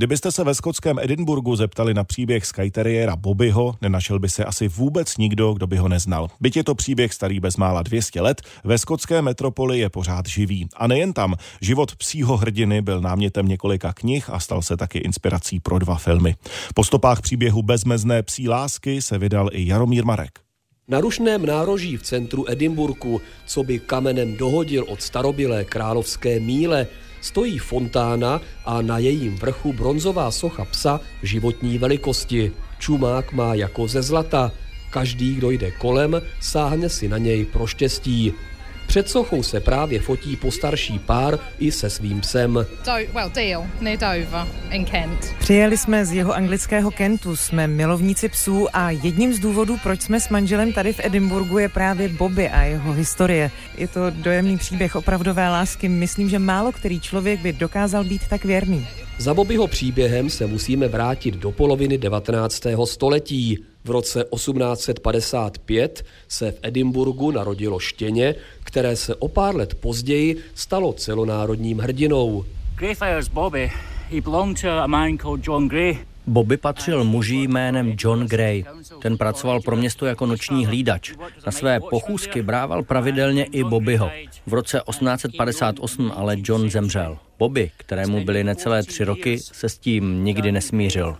Kdybyste se ve skotském Edinburgu zeptali na příběh skyteriéra Bobbyho, nenašel by se asi vůbec nikdo, kdo by ho neznal. Byť je to příběh starý bezmála 200 let, ve skotské metropoli je pořád živý. A nejen tam, život psího hrdiny byl námětem několika knih a stal se taky inspirací pro dva filmy. Po stopách příběhu bezmezné psí lásky se vydal i Jaromír Marek. Na rušném nároží v centru Edinburgu, co by kamenem dohodil od starobilé královské míle, stojí fontána a na jejím vrchu bronzová socha psa životní velikosti. Čumák má jako ze zlata. Každý, kdo jde kolem, sáhne si na něj pro štěstí. Před sochou se právě fotí postarší pár i se svým psem. Přijeli jsme z jeho anglického Kentu, jsme milovníci psů a jedním z důvodů, proč jsme s manželem tady v Edinburgu, je právě Bobby a jeho historie. Je to dojemný příběh opravdové lásky. Myslím, že málo který člověk by dokázal být tak věrný. Za Bobbyho příběhem se musíme vrátit do poloviny 19. století. V roce 1855 se v Edinburgu narodilo štěně, které se o pár let později stalo celonárodním hrdinou. Greyfriars Bobby, he belonged to a man called John Gray. Bobby patřil muži jménem John Gray. Ten pracoval pro město jako noční hlídač. Na své pochůzky brával pravidelně i Bobbyho. V roce 1858 ale John zemřel. Bobby, kterému byly necelé tři roky, se s tím nikdy nesmířil.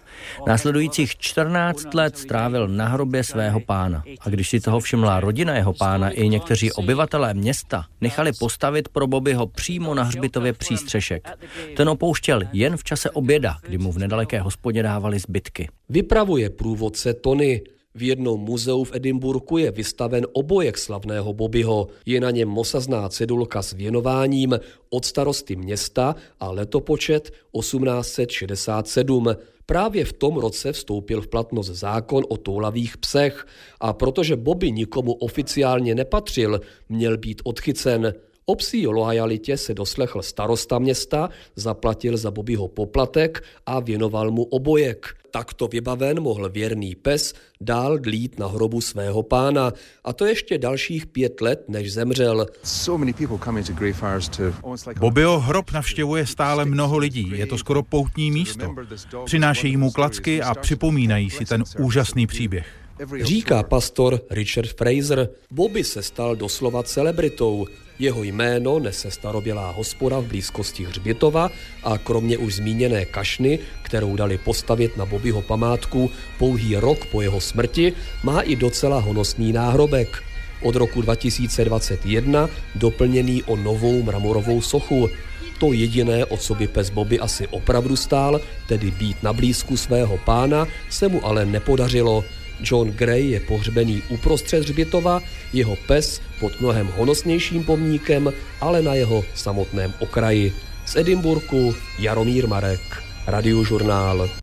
Následujících 14 let strávil na hrobě svého pána. A když si toho všimla rodina jeho pána i někteří obyvatelé města, nechali postavit pro Bobbyho přímo na hřbitově přístřešek. Ten opouštěl jen v čase oběda, kdy mu v nedaleké hospodě dávali zbytky. Vypravuje průvodce Tony. V jednom muzeu v Edinburgu je vystaven obojek slavného Bobbyho. Je na něm mosazná cedulka s věnováním od starosty města a letopočet 1867. Právě v tom roce vstoupil v platnost zákon o toulavých psech a protože Bobby nikomu oficiálně nepatřil, měl být odchycen. O psí loajalitě se doslechl starosta města, zaplatil za Bobbyho poplatek a věnoval mu obojek. Takto vybaven mohl věrný pes dál dlít na hrobu svého pána a to ještě dalších pět let, než zemřel. Bobbyho hrob navštěvuje stále mnoho lidí, je to skoro poutní místo. Přinášejí mu klacky a připomínají si ten úžasný příběh. Říká pastor Richard Fraser. Bobby se stal doslova celebritou. Jeho jméno nese starobělá hospoda v blízkosti Hřbitova a kromě už zmíněné kašny, kterou dali postavit na Bobbyho památku pouhý rok po jeho smrti, má i docela honosný náhrobek. Od roku 2021 doplněný o novou mramorovou sochu. To jediné, o co by pes Bobby asi opravdu stál, tedy být na blízku svého pána, se mu ale nepodařilo – John Gray je pohřbený uprostřed hřbitova, jeho pes pod mnohem honosnějším pomníkem, ale na jeho samotném okraji. Z Edinburgu Jaromír Marek, Radiožurnál.